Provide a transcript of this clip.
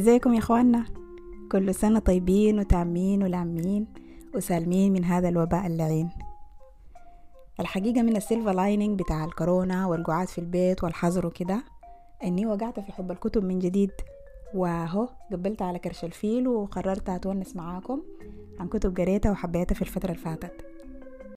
إزيكم يا اخوانا كل سنة طيبين وتامين ولامين وسالمين من هذا الوباء اللعين. الحقيقة من ال silver lining بتاع الكورونا والقعاد في البيت والحظر وكده إني وقعت في حب الكتب من جديد. واهو قبلت على كرش الفيل وقررت أتونس معاكم عن كتب قريتها وحبيتها في الفترة اللي فاتت.